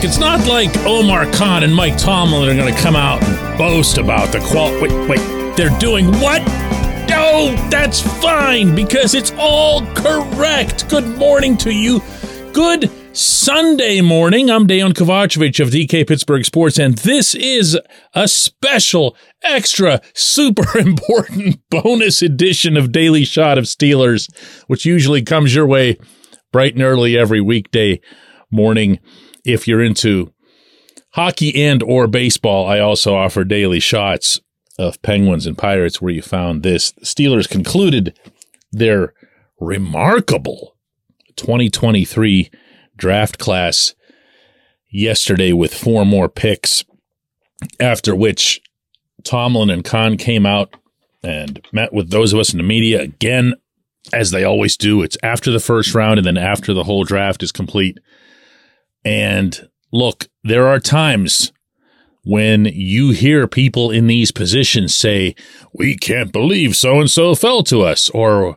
Look, it's not like Omar Khan and Mike Tomlin are going to come out and boast about the qual. Wait, wait, they're doing what? No, that's fine because it's all correct. Good morning to you. Good Sunday morning. I'm Dejan Kovacevic of DK Pittsburgh Sports, and this is a special, extra, super important bonus edition of Daily Shot of Steelers, which usually comes your way bright and early every weekday morning if you're into hockey and or baseball, I also offer daily shots of Penguins and Pirates where you found this. The Steelers concluded their remarkable 2023 draft class yesterday with four more picks, after which Tomlin and Khan came out and met with those of us in the media again, as they always do. It's after the first round and then after the whole draft is complete. And look, there are times when you hear people in these positions say, We can't believe so and so fell to us, or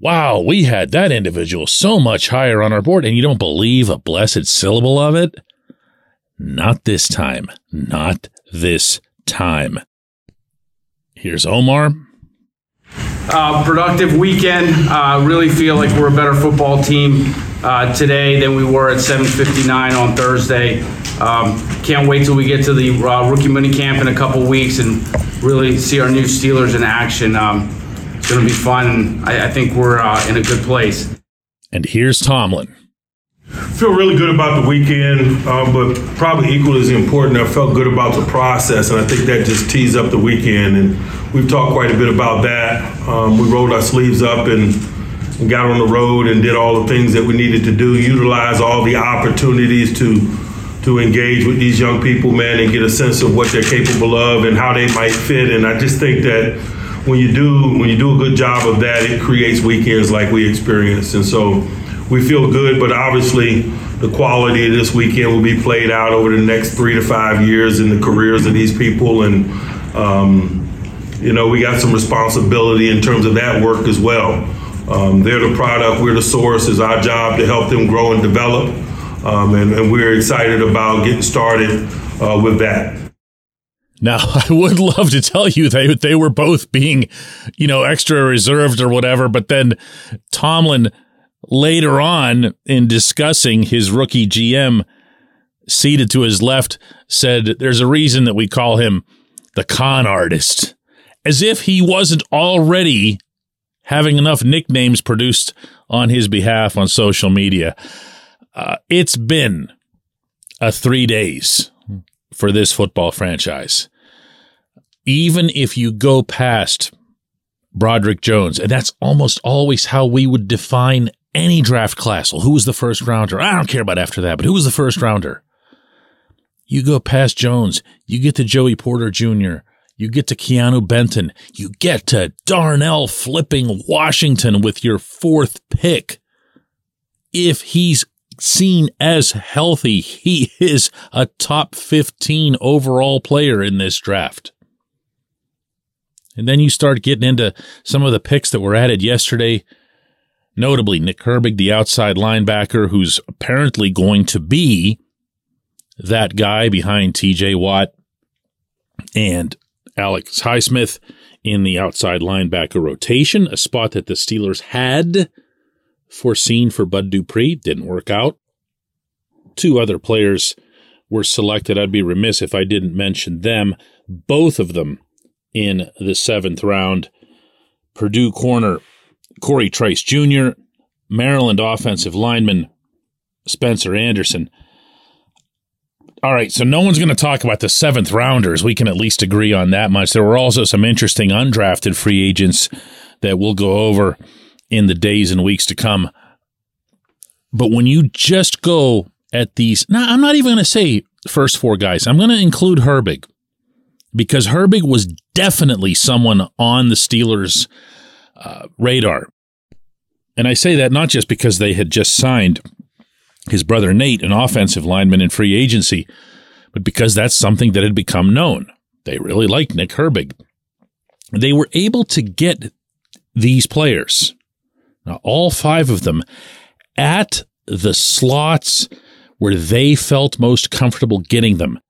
Wow, we had that individual so much higher on our board, and you don't believe a blessed syllable of it? Not this time. Not this time. Here's Omar. Uh, productive weekend. Uh, really feel like we're a better football team uh, today than we were at 7:59 on Thursday. Um, can't wait till we get to the uh, rookie mini camp in a couple weeks and really see our new Steelers in action. Um, it's going to be fun. I, I think we're uh, in a good place. And here's Tomlin. Feel really good about the weekend, uh, but probably equally as important, I felt good about the process, and I think that just tees up the weekend. And we've talked quite a bit about that. Um, we rolled our sleeves up and and got on the road and did all the things that we needed to do, utilize all the opportunities to to engage with these young people, man, and get a sense of what they're capable of and how they might fit. And I just think that when you do when you do a good job of that, it creates weekends like we experienced. And so we feel good, but obviously the quality of this weekend will be played out over the next three to five years in the careers of these people. And um, you know, we got some responsibility in terms of that work as well. Um, they're the product, we're the source. It's our job to help them grow and develop. Um, and, and, we're excited about getting started uh, with that. Now, I would love to tell you they they were both being, you know, extra reserved or whatever, but then Tomlin later on in discussing his rookie GM seated to his left said there's a reason that we call him the con artist as if he wasn't already having enough nicknames produced on his behalf on social media. Uh, it's been a three days for this football franchise. Even if you go past Broderick Jones, and that's almost always how we would define any draft class. Well, who was the first rounder? I don't care about after that, but who was the first rounder? You go past Jones, you get to Joey Porter Jr., you get to Keanu Benton. You get to Darnell flipping Washington with your fourth pick. If he's seen as healthy, he is a top 15 overall player in this draft. And then you start getting into some of the picks that were added yesterday, notably Nick Herbig, the outside linebacker, who's apparently going to be that guy behind TJ Watt and Alex Highsmith in the outside linebacker rotation, a spot that the Steelers had foreseen for Bud Dupree. Didn't work out. Two other players were selected. I'd be remiss if I didn't mention them. Both of them in the seventh round. Purdue corner Corey Trice Jr., Maryland offensive lineman Spencer Anderson. All right, so no one's going to talk about the seventh rounders. We can at least agree on that much. There were also some interesting undrafted free agents that we'll go over in the days and weeks to come. But when you just go at these, now I'm not even going to say first four guys. I'm going to include Herbig because Herbig was definitely someone on the Steelers' uh, radar. And I say that not just because they had just signed his brother Nate, an offensive lineman in free agency, but because that's something that had become known. They really liked Nick Herbig. They were able to get these players, now all five of them, at the slots where they felt most comfortable getting them.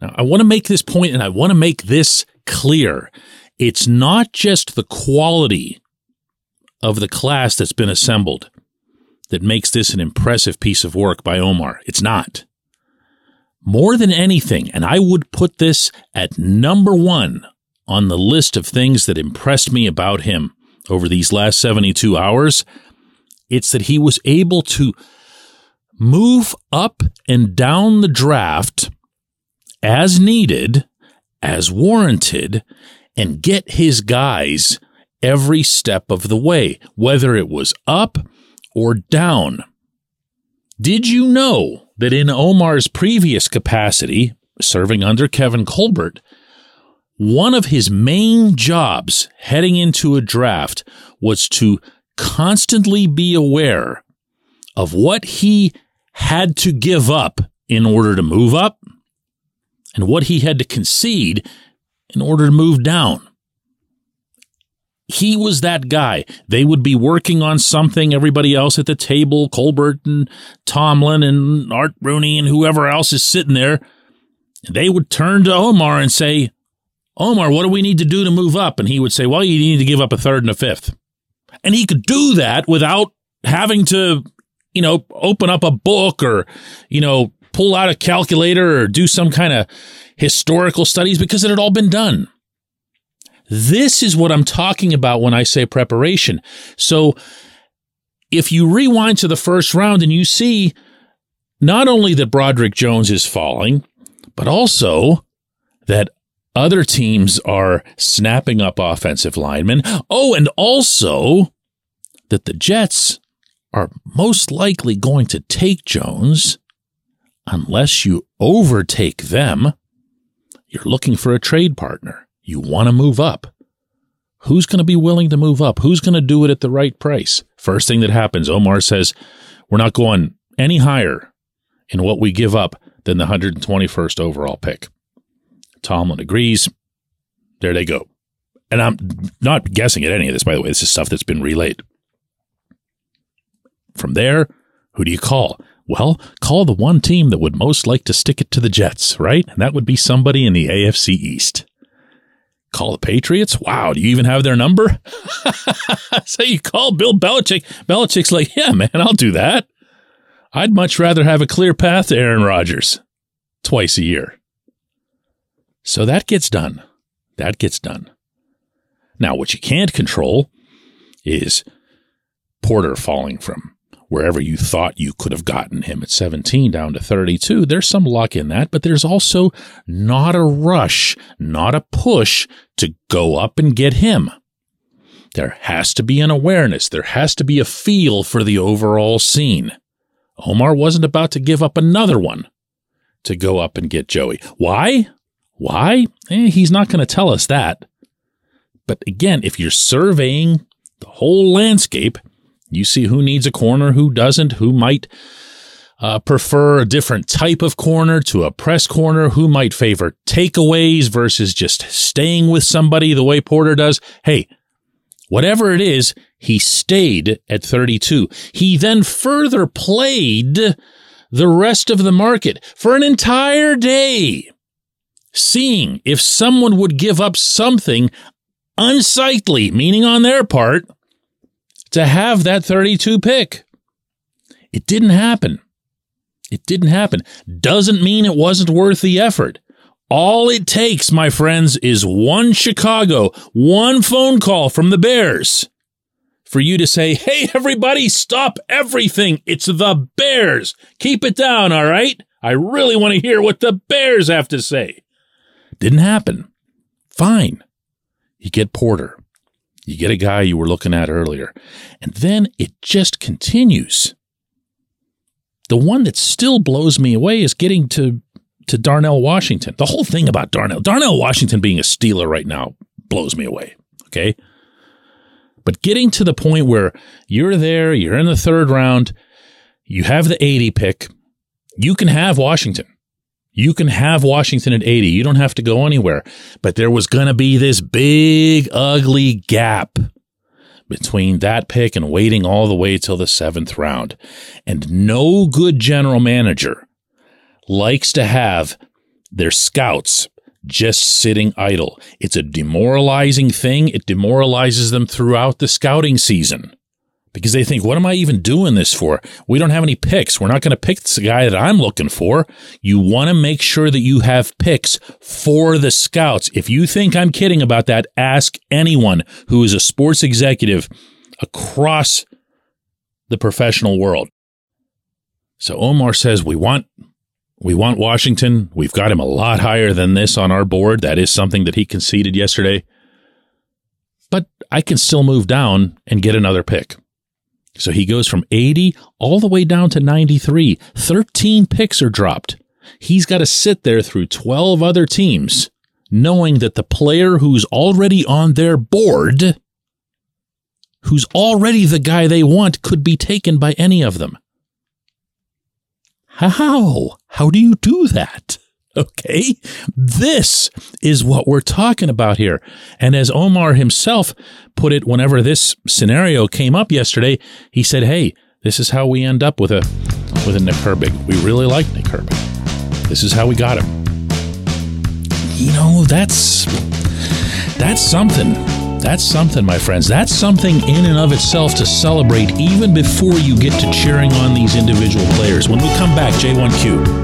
Now, I want to make this point and I want to make this clear. It's not just the quality of the class that's been assembled that makes this an impressive piece of work by Omar. It's not. More than anything, and I would put this at number one on the list of things that impressed me about him over these last 72 hours, it's that he was able to move up and down the draft as needed, as warranted, and get his guys every step of the way, whether it was up or down. Did you know that in Omar's previous capacity, serving under Kevin Colbert, one of his main jobs heading into a draft was to constantly be aware of what he had to give up in order to move up and what he had to concede in order to move down. He was that guy. They would be working on something, everybody else at the table, Colbert and Tomlin and Art Rooney and whoever else is sitting there. They would turn to Omar and say, Omar, what do we need to do to move up? And he would say, Well, you need to give up a third and a fifth. And he could do that without having to, you know, open up a book or, you know, pull out a calculator or do some kind of historical studies because it had all been done. This is what I'm talking about when I say preparation. So if you rewind to the first round and you see not only that Broderick Jones is falling, but also that other teams are snapping up offensive linemen. Oh, and also that the Jets are most likely going to take Jones unless you overtake them. You're looking for a trade partner. You want to move up. Who's going to be willing to move up? Who's going to do it at the right price? First thing that happens, Omar says, we're not going any higher in what we give up than the 121st overall pick. Tomlin agrees. There they go. And I'm not guessing at any of this, by the way. This is stuff that's been relayed. From there, who do you call? Well, call the one team that would most like to stick it to the Jets, right? And that would be somebody in the AFC East. Call the Patriots? Wow, do you even have their number? so you call Bill Belichick. Belichick's like, yeah, man, I'll do that. I'd much rather have a clear path to Aaron Rodgers twice a year. So that gets done. That gets done. Now, what you can't control is Porter falling from wherever you thought you could have gotten him at 17 down to 32. There's some luck in that, but there's also not a rush, not a push to go up and get him. There has to be an awareness. There has to be a feel for the overall scene. Omar wasn't about to give up another one to go up and get Joey. Why? Why? Eh, he's not going to tell us that. But again, if you're surveying the whole landscape, you see who needs a corner, who doesn't, who might uh, prefer a different type of corner to a press corner, who might favor takeaways versus just staying with somebody the way Porter does. Hey, whatever it is, he stayed at 32. He then further played the rest of the market for an entire day. seeing if someone would give up something unsightly, meaning on their part, to have that 32 pick. It didn't happen. It didn't happen. Doesn't mean it wasn't worth the effort. All it takes, my friends, is one Chicago, one phone call from the Bears for you to say, Hey, everybody, stop everything. It's the Bears. Keep it down. All right. I really want to hear what the Bears have to say. Didn't happen. Fine. You get Porter. You get a guy you were looking at earlier. And then it just continues. The one that still blows me away is getting to to Darnell Washington. The whole thing about Darnell, Darnell Washington being a Steeler right now blows me away. Okay. But getting to the point where you're there, you're in the third round, you have the 80 pick, you can have Washington. You can have Washington at 80. You don't have to go anywhere. But there was going to be this big, ugly gap between that pick and waiting all the way till the seventh round. And no good general manager likes to have their scouts just sitting idle. It's a demoralizing thing. It demoralizes them throughout the scouting season because they think, what am I even doing this for? We don't have any picks. We're not going to pick the guy that I'm looking for. You want to make sure that you have picks for the scouts. If you think I'm kidding about that, ask anyone who is a sports executive across the professional world. So Omar says, we want we want Washington. We've got him a lot higher than this on our board. That is something that he conceded yesterday. But I can still move down and get another pick. So he goes from 80 all the way down to 93. 13 picks are dropped. He's got to sit there through 12 other teams, knowing that the player who's already on their board, who's already the guy they want, could be taken by any of them. How? How do you do that? Okay. This is what we're talking about here. And as Omar himself put it whenever this scenario came up yesterday, he said, Hey, this is how we end up with a with a Nick Herbig. We really like Nick Herbig. This is how we got him. You know, that's that's something. That's something, my friends. That's something in and of itself to celebrate even before you get to cheering on these individual players. When we come back, J1Q.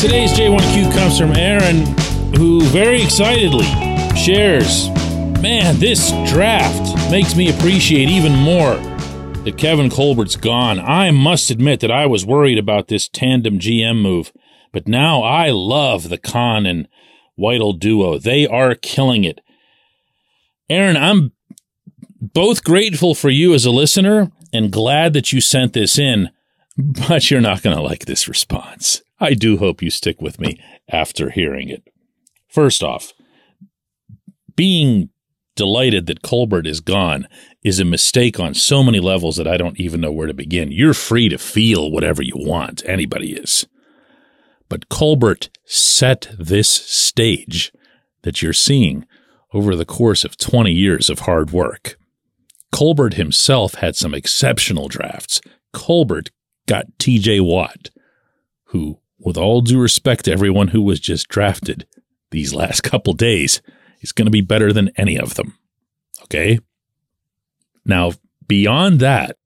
Today's J1Q comes from Aaron, who very excitedly shares Man, this draft makes me appreciate even more that Kevin Colbert's gone. I must admit that I was worried about this tandem GM move, but now I love the Khan and Weidl duo. They are killing it. Aaron, I'm both grateful for you as a listener and glad that you sent this in, but you're not going to like this response. I do hope you stick with me after hearing it. First off, being delighted that Colbert is gone is a mistake on so many levels that I don't even know where to begin. You're free to feel whatever you want. Anybody is. But Colbert set this stage that you're seeing over the course of 20 years of hard work. Colbert himself had some exceptional drafts. Colbert got TJ Watt, who, with all due respect to everyone who was just drafted these last couple days, is going to be better than any of them. Okay? Now, beyond that,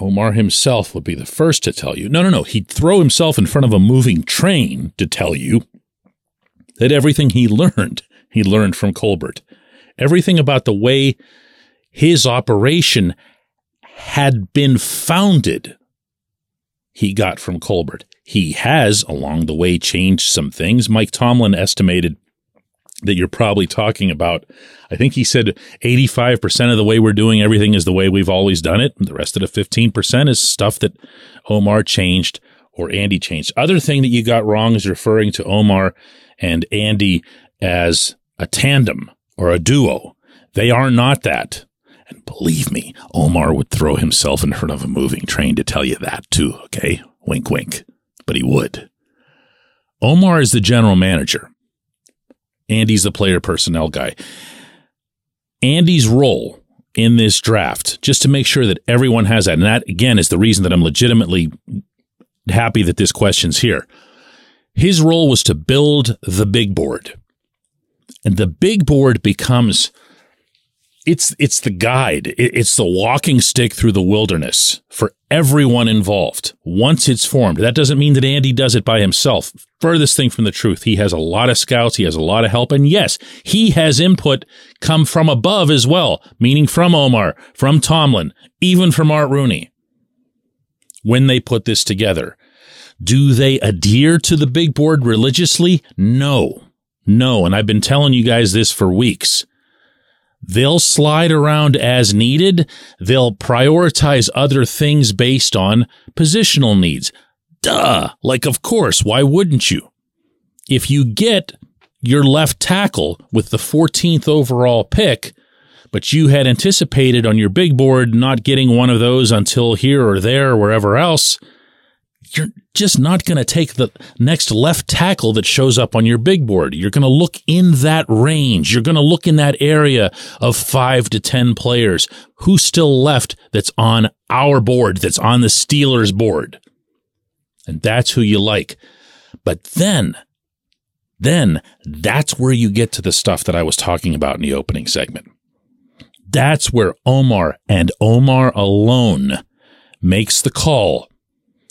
Omar himself would be the first to tell you no, no, no. He'd throw himself in front of a moving train to tell you that everything he learned, he learned from Colbert. Everything about the way his operation had been founded, he got from Colbert. He has, along the way, changed some things. Mike Tomlin estimated that you're probably talking about. I think he said 85% of the way we're doing everything is the way we've always done it. The rest of the 15% is stuff that Omar changed or Andy changed. Other thing that you got wrong is referring to Omar and Andy as a tandem or a duo. They are not that. And believe me, Omar would throw himself in front of a moving train to tell you that too, okay? Wink, wink. But he would. Omar is the general manager. Andy's the player personnel guy. Andy's role in this draft, just to make sure that everyone has that, and that again is the reason that I'm legitimately happy that this question's here. His role was to build the big board. And the big board becomes it's it's the guide. It's the walking stick through the wilderness for everyone involved. Once it's formed, that doesn't mean that Andy does it by himself. Furthest thing from the truth. He has a lot of scouts. He has a lot of help, and yes, he has input come from above as well, meaning from Omar, from Tomlin, even from Art Rooney. When they put this together, do they adhere to the big board religiously? No, no. And I've been telling you guys this for weeks. They'll slide around as needed. They'll prioritize other things based on positional needs. Duh. Like, of course, why wouldn't you? If you get your left tackle with the 14th overall pick, but you had anticipated on your big board not getting one of those until here or there or wherever else, you're just not going to take the next left tackle that shows up on your big board. You're going to look in that range. You're going to look in that area of five to 10 players. Who's still left that's on our board, that's on the Steelers board? And that's who you like. But then, then that's where you get to the stuff that I was talking about in the opening segment. That's where Omar and Omar alone makes the call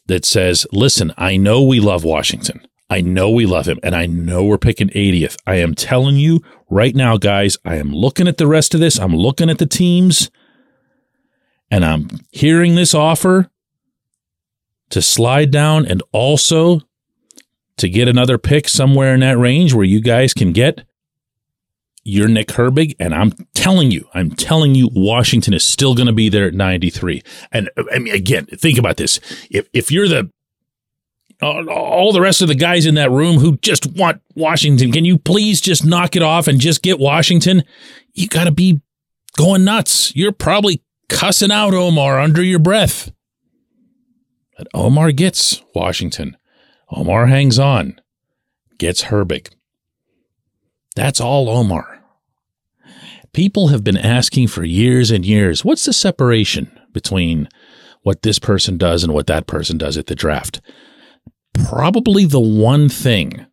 that says, listen, I know we love Washington. I know we love him and I know we're picking 80th. I am telling you right now, guys, I am looking at the rest of this. I'm looking at the teams and I'm hearing this offer to slide down and also to get another pick somewhere in that range where you guys can get you're Nick Herbig, and I'm telling you, I'm telling you, Washington is still going to be there at 93. And I mean, again, think about this: if if you're the all the rest of the guys in that room who just want Washington, can you please just knock it off and just get Washington? You got to be going nuts. You're probably cussing out Omar under your breath. But Omar gets Washington. Omar hangs on, gets Herbig. That's all Omar. People have been asking for years and years what's the separation between what this person does and what that person does at the draft? Probably the one thing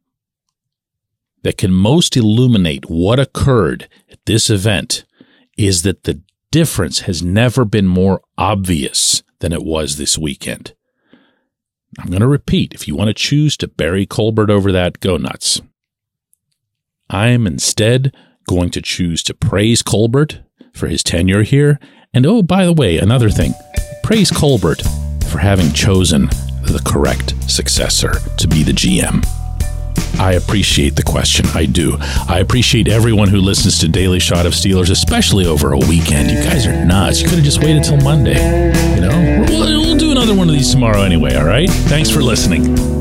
that can most illuminate what occurred at this event is that the difference has never been more obvious than it was this weekend. I'm going to repeat if you want to choose to bury Colbert over that, go nuts. I am instead going to choose to praise Colbert for his tenure here. And oh, by the way, another thing praise Colbert for having chosen the correct successor to be the GM. I appreciate the question. I do. I appreciate everyone who listens to Daily Shot of Steelers, especially over a weekend. You guys are nuts. You could have just waited till Monday. You know, we'll, we'll do another one of these tomorrow anyway, all right? Thanks for listening.